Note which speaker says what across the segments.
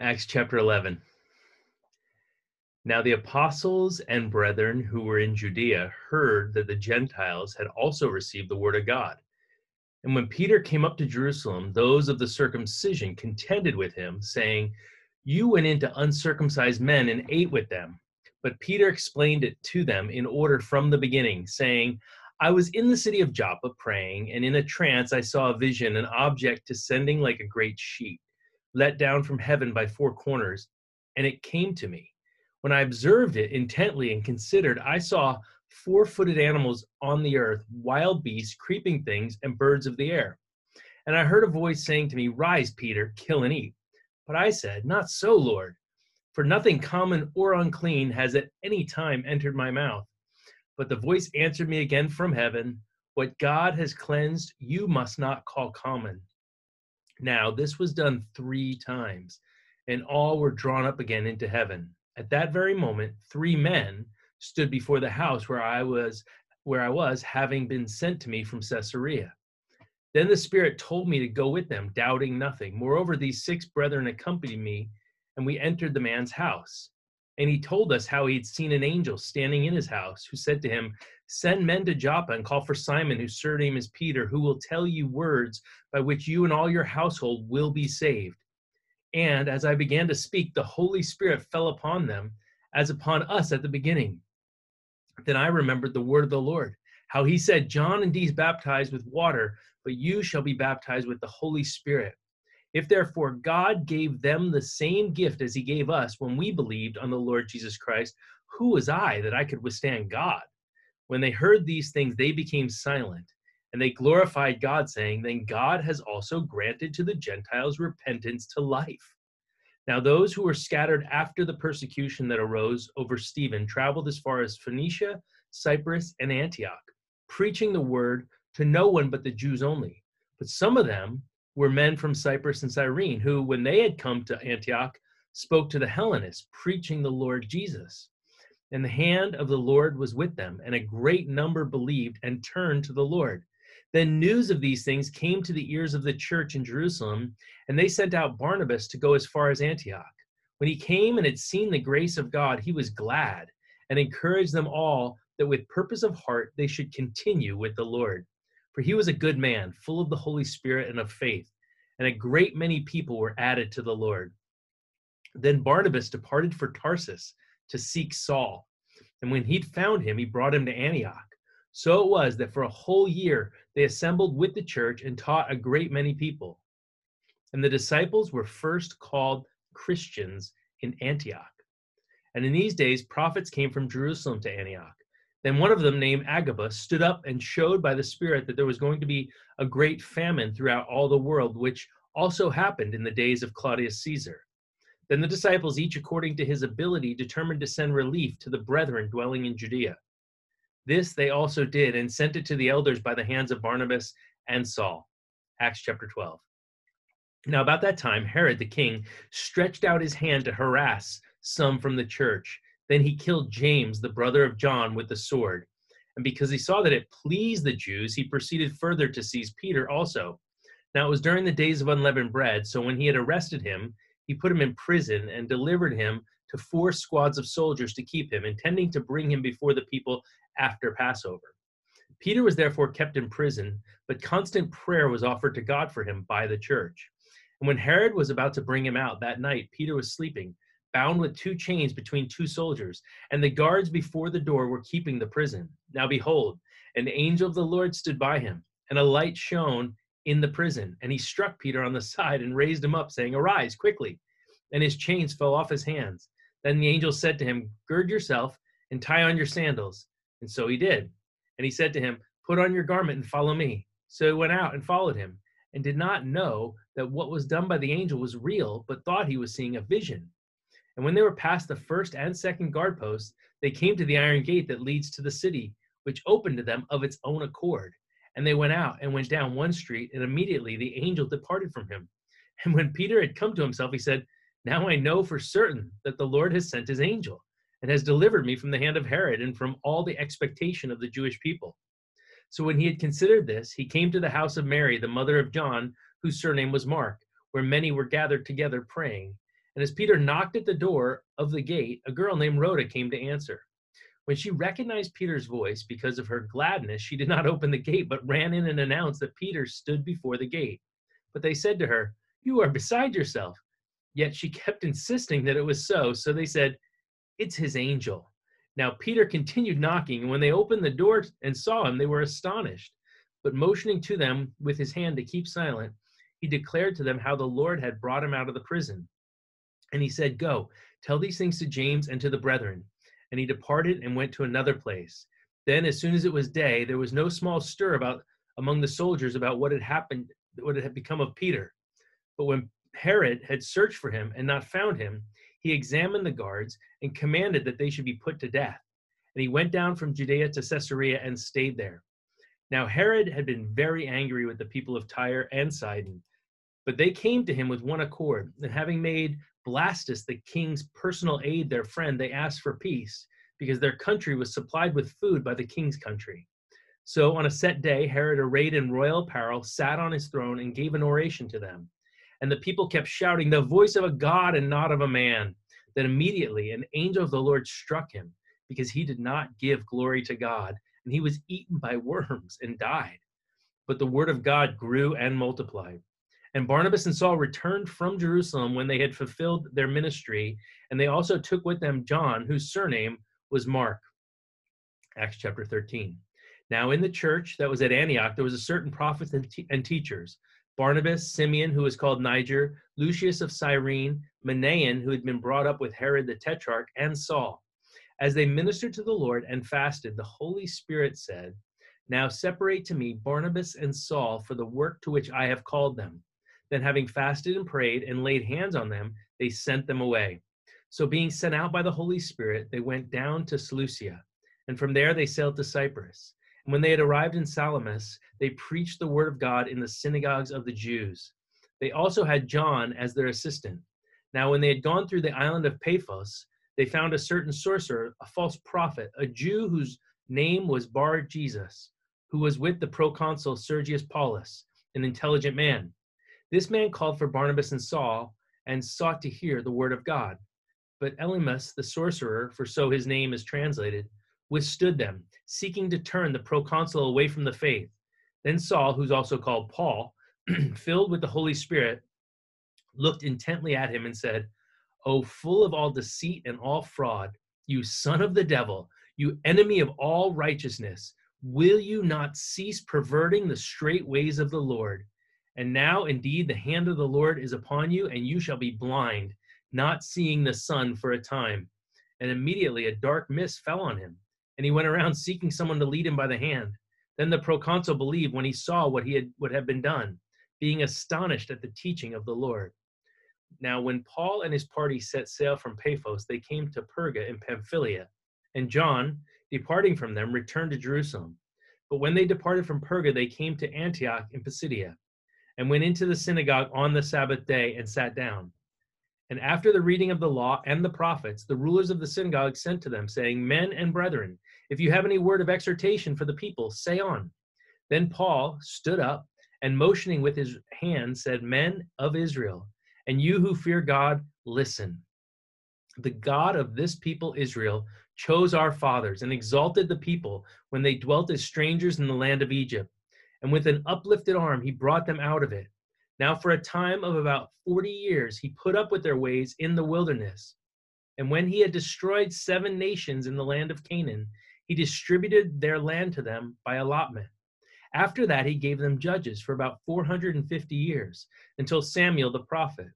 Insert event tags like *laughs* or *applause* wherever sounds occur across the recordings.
Speaker 1: Acts chapter 11. Now the apostles and brethren who were in Judea heard that the Gentiles had also received the word of God. And when Peter came up to Jerusalem, those of the circumcision contended with him, saying, You went into uncircumcised men and ate with them. But Peter explained it to them in order from the beginning, saying, I was in the city of Joppa praying, and in a trance I saw a vision, an object descending like a great sheet, let down from heaven by four corners, and it came to me. When I observed it intently and considered, I saw four footed animals on the earth, wild beasts, creeping things, and birds of the air. And I heard a voice saying to me, Rise, Peter, kill and eat. But I said, Not so, Lord, for nothing common or unclean has at any time entered my mouth. But the voice answered me again from heaven, What God has cleansed, you must not call common. Now, this was done three times, and all were drawn up again into heaven. At that very moment, three men stood before the house where I was where I was having been sent to me from Caesarea. Then the Spirit told me to go with them, doubting nothing. Moreover, these six brethren accompanied me, and we entered the man's house. And he told us how he had seen an angel standing in his house, who said to him, Send men to Joppa and call for Simon, whose surname is Peter, who will tell you words by which you and all your household will be saved. And as I began to speak, the Holy Spirit fell upon them as upon us at the beginning. Then I remembered the word of the Lord, how he said, John indeed baptized with water, but you shall be baptized with the Holy Spirit. If therefore God gave them the same gift as he gave us when we believed on the Lord Jesus Christ, who was I that I could withstand God? When they heard these things, they became silent. And they glorified God, saying, Then God has also granted to the Gentiles repentance to life. Now, those who were scattered after the persecution that arose over Stephen traveled as far as Phoenicia, Cyprus, and Antioch, preaching the word to no one but the Jews only. But some of them were men from Cyprus and Cyrene, who, when they had come to Antioch, spoke to the Hellenists, preaching the Lord Jesus. And the hand of the Lord was with them, and a great number believed and turned to the Lord. Then news of these things came to the ears of the church in Jerusalem, and they sent out Barnabas to go as far as Antioch. When he came and had seen the grace of God, he was glad and encouraged them all that with purpose of heart they should continue with the Lord. For he was a good man, full of the Holy Spirit and of faith, and a great many people were added to the Lord. Then Barnabas departed for Tarsus to seek Saul, and when he'd found him, he brought him to Antioch. So it was that for a whole year they assembled with the church and taught a great many people. And the disciples were first called Christians in Antioch. And in these days, prophets came from Jerusalem to Antioch. Then one of them, named Agabus, stood up and showed by the Spirit that there was going to be a great famine throughout all the world, which also happened in the days of Claudius Caesar. Then the disciples, each according to his ability, determined to send relief to the brethren dwelling in Judea. This they also did and sent it to the elders by the hands of Barnabas and Saul. Acts chapter 12. Now, about that time, Herod the king stretched out his hand to harass some from the church. Then he killed James, the brother of John, with the sword. And because he saw that it pleased the Jews, he proceeded further to seize Peter also. Now, it was during the days of unleavened bread, so when he had arrested him, he put him in prison and delivered him to four squads of soldiers to keep him, intending to bring him before the people after Passover. Peter was therefore kept in prison, but constant prayer was offered to God for him by the church. And when Herod was about to bring him out that night, Peter was sleeping, bound with two chains between two soldiers, and the guards before the door were keeping the prison. Now behold, an angel of the Lord stood by him, and a light shone in the prison. And he struck Peter on the *laughs* side and raised him up, saying, Arise quickly. And his chains fell off his hands. Then the angel said to him, Gird yourself and tie on your sandals. And so he did. And he said to him, Put on your garment and follow me. So he went out and followed him, and did not know that what was done by the angel was real, but thought he was seeing a vision. And when they were past the first and second guard posts, they came to the iron gate that leads to the city, which opened to them of its own accord. And they went out and went down one street, and immediately the angel departed from him. *laughs* And when Peter had come to himself, he said, Now I know for certain that the Lord has sent his angel and has delivered me from the hand of Herod and from all the expectation of the Jewish people. So when he had considered this, he came to the house of Mary, the mother of John, whose surname was Mark, where many were gathered together praying. And as Peter knocked at the door of the gate, a girl named Rhoda came to answer. When she recognized Peter's voice because of her gladness, she did not open the gate, but ran in and announced that Peter stood before the gate. But they said to her, You are beside yourself. Yet she kept insisting that it was so. So they said, It's his angel. Now Peter continued knocking, and when they opened the door and saw him, they were astonished. But motioning to them with his hand to keep silent, he declared to them how the Lord had brought him out of the prison. And he said, Go, tell these things to James and to the brethren. And he departed and went to another place. Then, as soon as it was day, there was no small stir about among the soldiers about what had happened, what had become of Peter. But when Herod had searched for him and not found him, he examined the guards and commanded that they should be put to death. And he went down from Judea to Caesarea and stayed there. Now Herod had been very angry with the people of Tyre and Sidon, but they came to him with one accord, and having made Blastus, the king's personal aide their friend, they asked for peace because their country was supplied with food by the king's country. So on a set day, Herod, arrayed in royal apparel, sat on his throne and gave an oration to them. And the people kept shouting, The voice of a God and not of a man. Then immediately an angel of the Lord struck him because he did not give glory to God, and he was eaten by worms and died. But the word of God grew and multiplied. And Barnabas and Saul returned from Jerusalem when they had fulfilled their ministry, and they also took with them John, whose surname was Mark. Acts chapter 13. Now, in the church that was at Antioch, there was a certain prophet and, and teachers Barnabas, Simeon, who was called Niger, Lucius of Cyrene, Manaen, who had been brought up with Herod the Tetrarch, and Saul. As they ministered to the Lord and fasted, the Holy Spirit said, Now separate to me Barnabas and Saul for the work to which I have called them. Then, having fasted and prayed and laid hands on them, they sent them away. So, being sent out by the Holy Spirit, they went down to Seleucia, and from there they sailed to Cyprus. And when they had arrived in Salamis, they preached the word of God in the synagogues of the Jews. They also had John as their assistant. Now, when they had gone through the island of Paphos, they found a certain sorcerer, a false prophet, a Jew whose name was Bar Jesus, who was with the proconsul Sergius Paulus, an intelligent man. This man called for Barnabas and Saul and sought to hear the word of God. But Elymas, the sorcerer, for so his name is translated, withstood them, seeking to turn the proconsul away from the faith. Then Saul, who's also called Paul, *clears throat* filled with the Holy Spirit, looked intently at him and said, O full of all deceit and all fraud, you son of the devil, you enemy of all righteousness, will you not cease perverting the straight ways of the Lord? And now, indeed, the hand of the Lord is upon you, and you shall be blind, not seeing the sun for a time. And immediately a dark mist fell on him, and he went around seeking someone to lead him by the hand. Then the proconsul believed when he saw what he had what had been done, being astonished at the teaching of the Lord. Now, when Paul and his party set sail from Paphos, they came to Perga in Pamphylia, and John, departing from them, returned to Jerusalem. But when they departed from Perga, they came to Antioch in Pisidia and went into the synagogue on the Sabbath day and sat down. And after the reading of the law and the prophets, the rulers of the synagogue sent to them, saying, Men and brethren, if you have any word of exhortation for the people, say on. Then Paul stood up and motioning with his hand said, Men of Israel, and you who fear God, listen. The God of this people, Israel, chose our fathers and exalted the people when they dwelt as strangers in the land of Egypt and with an uplifted arm he brought them out of it. Now, for a time of about 40 years, he put up with their ways in the wilderness. And when he had destroyed seven nations in the land of Canaan, he distributed their land to them by allotment. After that, he gave them judges for about 450 years, until Samuel the prophet.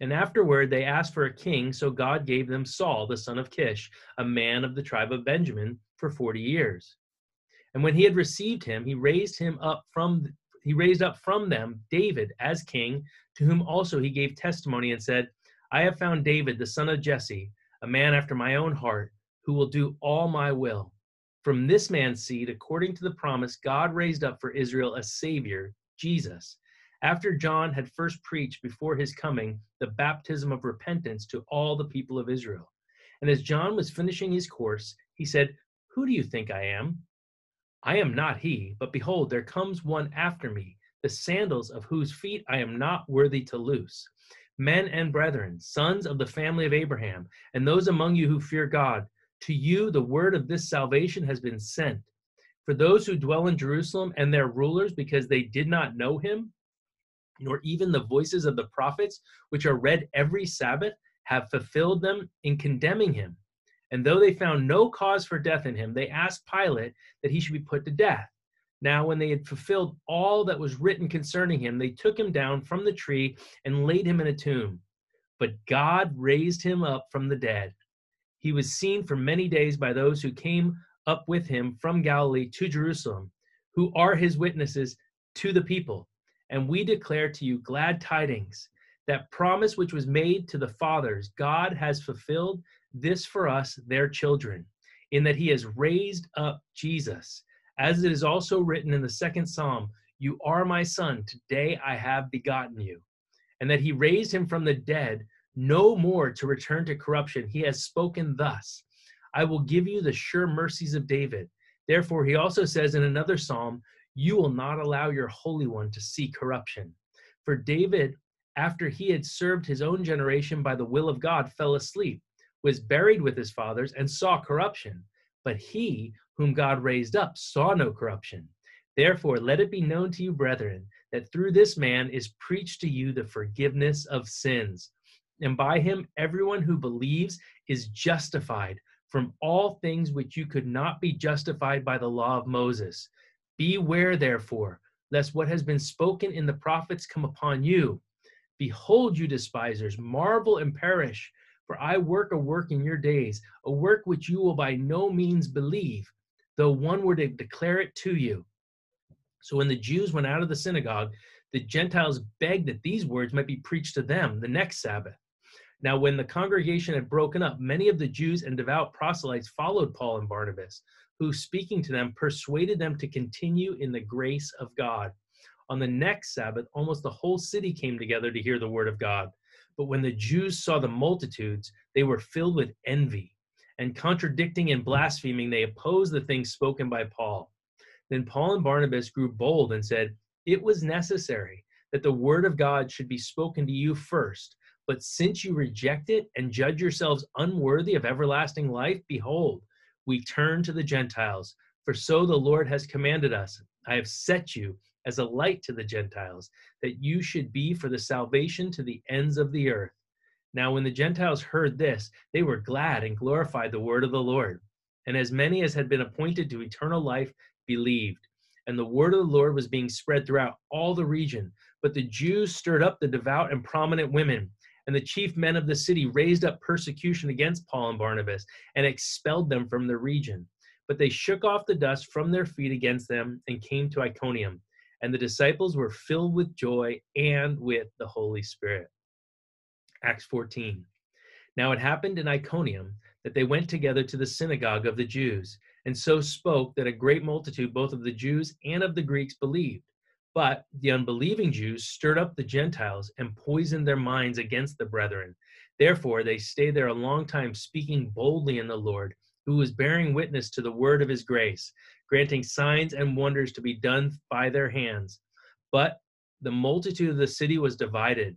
Speaker 1: And afterward, they asked for a king, so God gave them Saul, the son of Kish, a man of the tribe of Benjamin, for 40 years. And when he had received him, he raised him up from he raised up from them David as king, to whom also he gave testimony and said, I have found David, the son of Jesse, a man after my own heart, who will do all my will. From this man's seed, according to the promise, God raised up for Israel a Savior, Jesus, after John had first preached before his coming the baptism of repentance to all the people of Israel. And as John was finishing his course, he said, Who do you think I am? I am not he, but behold, there comes one after me, the sandals of whose feet I am not worthy to loose. men and brethren, sons of the family of Abraham, and those among you who fear God, to you the word of this salvation has been sent. For those who dwell in Jerusalem and their rulers, because they did not know him, nor even the voices of the prophets, which are read every Sabbath, have fulfilled them in condemning him. And though they found no cause for death in him, they asked Pilate that he should be put to death. Now, when they had fulfilled all that was written concerning him, they took him down from the tree and laid him in a tomb. But God raised him up from the dead. He was seen for many days by those who came up with him from Galilee to Jerusalem, who are his witnesses to the people. And we declare to you glad tidings. That promise which was made to the fathers, God has fulfilled this for us, their children, in that he has raised up Jesus as it is also written in the second psalm, You are my son, today I have begotten you. And that he raised him from the dead, no more to return to corruption. He has spoken thus I will give you the sure mercies of David. Therefore, he also says in another psalm, You will not allow your Holy One to see corruption. For David, after he had served his own generation by the will of God, fell asleep, was buried with his fathers, and saw corruption. But he whom God raised up, saw no corruption. Therefore, let it be known to you, brethren, that through this man is preached to you the forgiveness of sins. And by him, everyone who believes is justified from all things which you could not be justified by the law of Moses. Beware, therefore, lest what has been spoken in the prophets come upon you. Behold, you despisers, marvel and perish, for I work a work in your days, a work which you will by no means believe though one were to declare it to you. So when the Jews went out of the synagogue, the Gentiles begged that these words might be preached to them the next Sabbath. Now, when the congregation had broken up, many of the Jews and devout proselytes followed Paul and Barnabas, who, speaking to them, persuaded them to continue in the grace of God. On the next Sabbath, almost the whole city came together to hear the word of God. But when the Jews saw the multitudes, they were filled with envy and contradicting and blaspheming, they opposed the things spoken by Paul. Then Paul and Barnabas grew bold and said, It was necessary that the word of God should be spoken to you first. But since you reject it and judge yourselves unworthy of everlasting life, behold, we turn to the Gentiles. For so the Lord has commanded us I have set you as a light to the Gentiles, that you should be for the salvation to the ends of the earth. Now, when the Gentiles heard this, they were glad and glorified the word of the Lord. And as many as had been appointed to eternal life believed. And the word of the Lord was being spread throughout all the region. But the Jews stirred up the devout and prominent women. And the chief men of the city raised up persecution against Paul and Barnabas and expelled them from the region. But they shook off the dust from their feet against them and came to Iconium. And the disciples were filled with joy and with the Holy Spirit. Acts 14. Now it happened in Iconium that they went together to the synagogue of the Jews, and so spoke that a great multitude both of the Jews and of the Greeks believed. But the unbelieving Jews stirred up the Gentiles and poisoned their minds against the brethren. Therefore they stayed there a long time, speaking boldly in the Lord, who was bearing witness to the word of his grace, granting signs and wonders to be done by their hands. But the multitude of the city was divided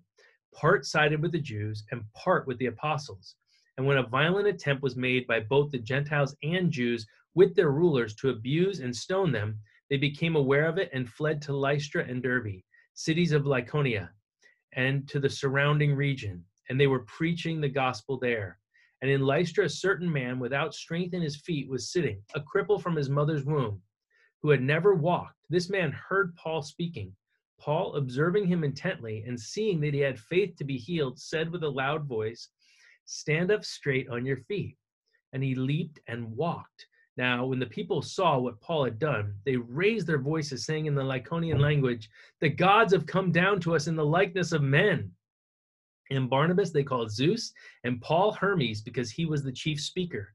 Speaker 1: part sided with the Jews and part with the apostles. And when a violent attempt was made by both the Gentiles and Jews with their rulers to abuse and stone them, they became aware of it and fled to Lystra and Derbe, cities of Lycaonia, and to the surrounding region. And they were preaching the gospel there. And in Lystra, a certain man without strength in his feet was sitting, a cripple from his mother's womb, who had never walked. This man heard Paul speaking Paul, observing him intently and seeing that he had faith to be healed, said with a loud voice, Stand up straight on your feet. And he leaped and walked. Now, when the people saw what Paul had done, they raised their voices, saying in the Lycaonian language, The gods have come down to us in the likeness of men. And Barnabas they called Zeus, and Paul Hermes, because he was the chief speaker.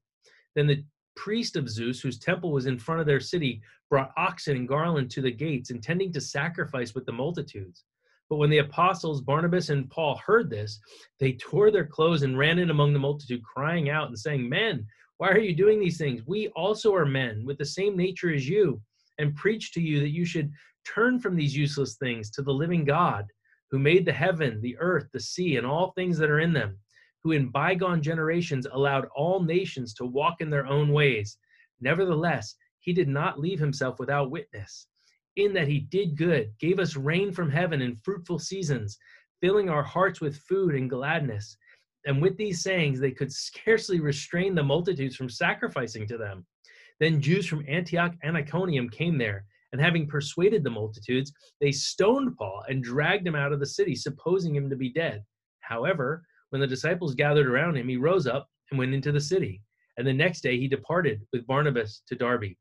Speaker 1: Then the priest of Zeus, whose temple was in front of their city, brought oxen and garland to the gates, intending to sacrifice with the multitudes. But when the apostles Barnabas and Paul heard this, they tore their clothes and ran in among the multitude, crying out and saying, Men, why are you doing these things? We also are men with the same nature as you, and preach to you that you should turn from these useless things to the living God who made the heaven, the earth, the sea, and all things that are in them, who in bygone generations allowed all nations to walk in their own ways. Nevertheless, he did not leave himself without witness, in that he did good, gave us rain from heaven in fruitful seasons, filling our hearts with food and gladness. And with these sayings, they could scarcely restrain the multitudes from sacrificing to them. Then Jews from Antioch and Iconium came there, and having persuaded the multitudes, they stoned Paul and dragged him out of the city, supposing him to be dead. However, when the disciples gathered around him, he rose up and went into the city. And the next day he departed with Barnabas to Derbe.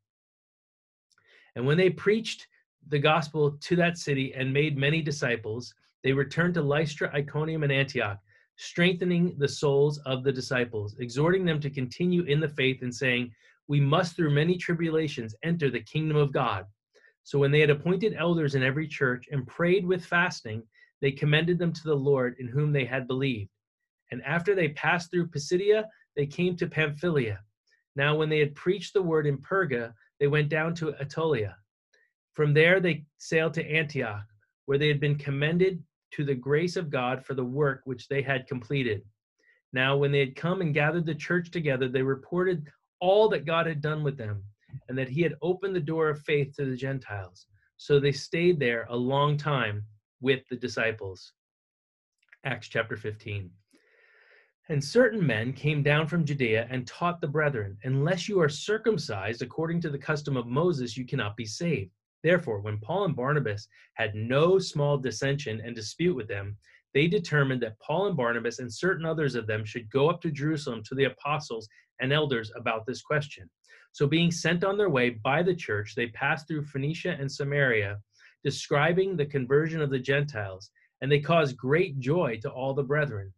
Speaker 1: And when they preached the gospel to that city and made many disciples, they returned to Lystra, Iconium, and Antioch, strengthening the souls of the disciples, exhorting them to continue in the faith and saying, We must through many tribulations enter the kingdom of God. So when they had appointed elders in every church and prayed with fasting, they commended them to the Lord in whom they had believed. And after they passed through Pisidia, they came to Pamphylia. Now, when they had preached the word in Perga, they went down to Attalia. From there, they sailed to Antioch, where they had been commended to the grace of God for the work which they had completed. Now, when they had come and gathered the church together, they reported all that God had done with them and that he had opened the door of faith to the Gentiles. So they stayed there a long time with the disciples. Acts chapter 15. And certain men came down from Judea and taught the brethren, Unless you are circumcised according to the custom of Moses, you cannot be saved. Therefore, when Paul and Barnabas had no small dissension and dispute with them, they determined that Paul and Barnabas and certain others of them should go up to Jerusalem to the apostles and elders about this question. So, being sent on their way by the church, they passed through Phoenicia and Samaria, describing the conversion of the Gentiles, and they caused great joy to all the brethren.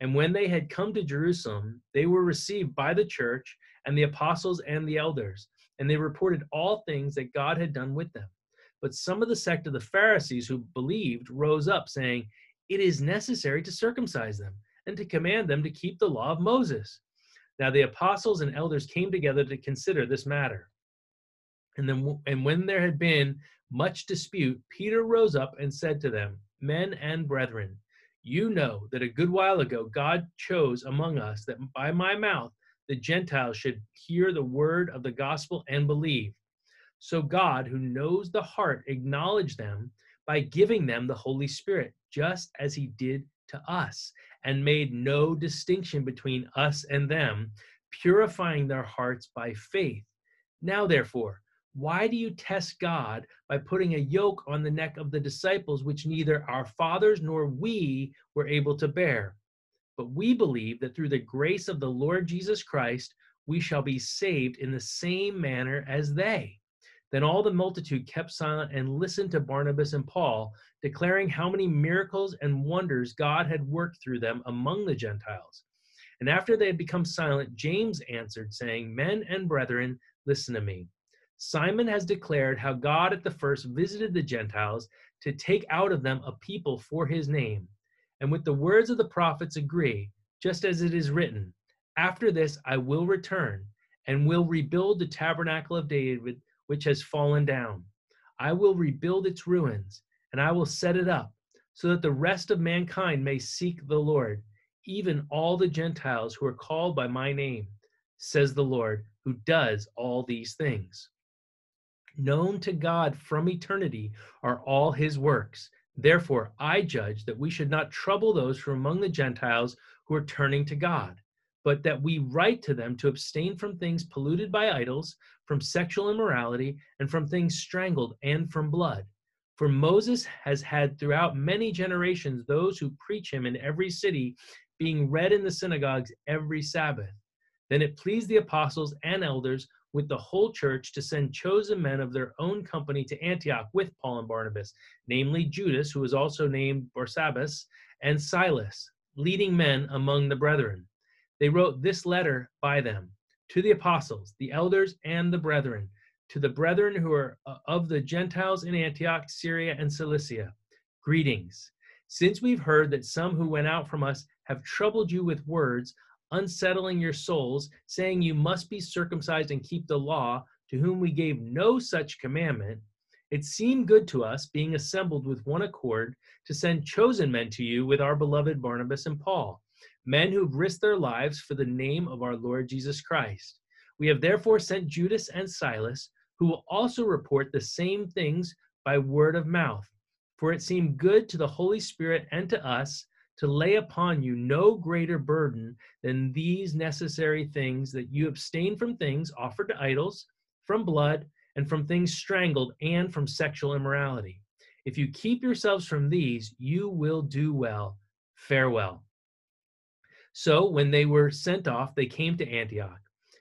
Speaker 1: And when they had come to Jerusalem, they were received by the church and the apostles and the elders, and they reported all things that God had done with them. But some of the sect of the Pharisees who believed rose up, saying, It is necessary to circumcise them and to command them to keep the law of Moses. Now the apostles and elders came together to consider this matter. And then and when there had been much dispute, Peter rose up and said to them, Men and brethren, you know that a good while ago God chose among us that by my mouth the Gentiles should hear the word of the gospel and believe. So God, who knows the heart, acknowledged them by giving them the Holy Spirit, just as he did to us and made no distinction between us and them, purifying their hearts by faith. Now, therefore, why do you test God by putting a yoke on the neck of the disciples, which neither our fathers nor we were able to bear? But we believe that through the grace of the Lord Jesus Christ, we shall be saved in the same manner as they. Then all the multitude kept silent and listened to Barnabas and Paul, declaring how many miracles and wonders God had worked through them among the Gentiles. And after they had become silent, James answered, saying, Men and brethren, listen to me. Simon has declared how God at the first visited the Gentiles to take out of them a people for his name. And with the words of the prophets agree, just as it is written, After this I will return and will rebuild the tabernacle of David which has fallen down. I will rebuild its ruins, and I will set it up, so that the rest of mankind may seek the Lord, even all the Gentiles who are called by my name, says the Lord, who does all these things. Known to God from eternity are all his works. Therefore, I judge that we should not trouble those from among the Gentiles who are turning to God but that we write to them to abstain from things polluted by idols, from sexual immorality, and from things strangled, and from blood. For Moses has had throughout many generations those who preach him in every city, being read in the synagogues every Sabbath. Then it pleased the apostles and elders with the whole church to send chosen men of their own company to Antioch with Paul and Barnabas, namely Judas, who was also named Barsabbas, and Silas, leading men among the brethren. They wrote this letter by them to the apostles, the elders, and the brethren, to the brethren who are uh, of the Gentiles in Antioch, Syria, and Cilicia. Greetings. Since we've heard that some who went out from us have troubled you with words, unsettling your souls, saying you must be circumcised and keep the law, to whom we gave no such commandment, it seemed good to us, being assembled with one accord, to send chosen men to you with our beloved Barnabas and Paul, men who have risked their lives for the name of our Lord Jesus Christ. We have therefore sent Judas and Silas, who will also report the same things by word of mouth. For it seemed good to the Holy Spirit and to us to lay upon you no greater burden than these necessary things that you abstain from things offered to idols, from blood, and from things strangled, and from sexual immorality. If you keep yourselves from these, you will do well. Farewell. So when they were sent off, they came to Antioch.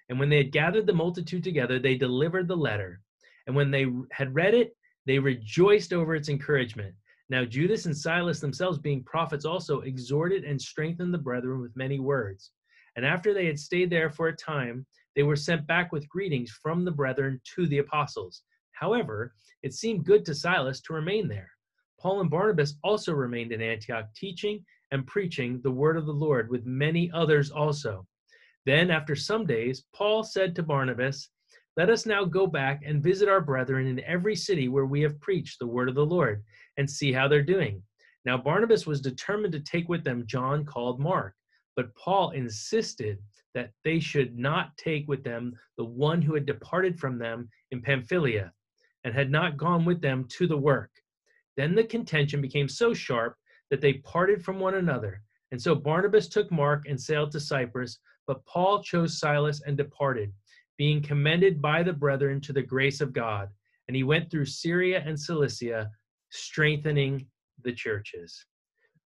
Speaker 1: And when they had gathered the multitude together, they delivered the letter. And when they had read it, they rejoiced over its encouragement. Now Judas and Silas themselves, being prophets also, exhorted and strengthened the brethren with many words. And after they had stayed there for a time, they were sent back with greetings from the brethren to the apostles. However, it seemed good to Silas to remain there. Paul and Barnabas also remained in Antioch, teaching and preaching the word of the Lord with many others also. Then, after some days, Paul said to Barnabas, Let us now go back and visit our brethren in every city where we have preached the word of the Lord and see how they're doing. Now, Barnabas was determined to take with them John called Mark, but Paul insisted that they should not take with them the one who had departed from them in Pamphylia and had not gone with them to the work. Then the contention became so sharp that they parted from one another. And so Barnabas took Mark and sailed to Cyprus, but Paul chose Silas and departed, being commended by the brethren to the grace of God. And he went through Syria and Cilicia, strengthening the churches.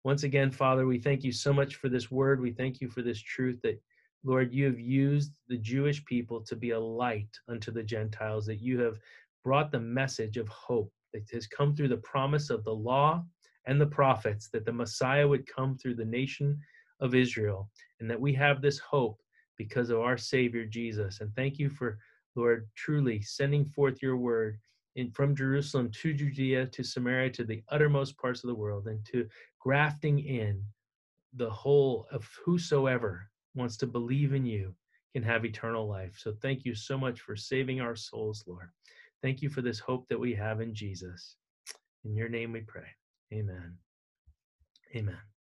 Speaker 1: Once again, Father, we thank you so much for this word. We thank you for this truth that Lord, you have used the Jewish people to be a light unto the Gentiles, that you have brought the message of hope that has come through the promise of the law and the prophets that the Messiah would come through the nation of Israel, and that we have this hope because of our Savior Jesus. And thank you for, Lord, truly sending forth your word in, from Jerusalem to Judea to Samaria to the uttermost parts of the world and to grafting in the whole of whosoever wants to believe in you can have eternal life. So thank you so much for saving our souls, Lord. Thank you for this hope that we have in Jesus. In your name we pray. Amen. Amen.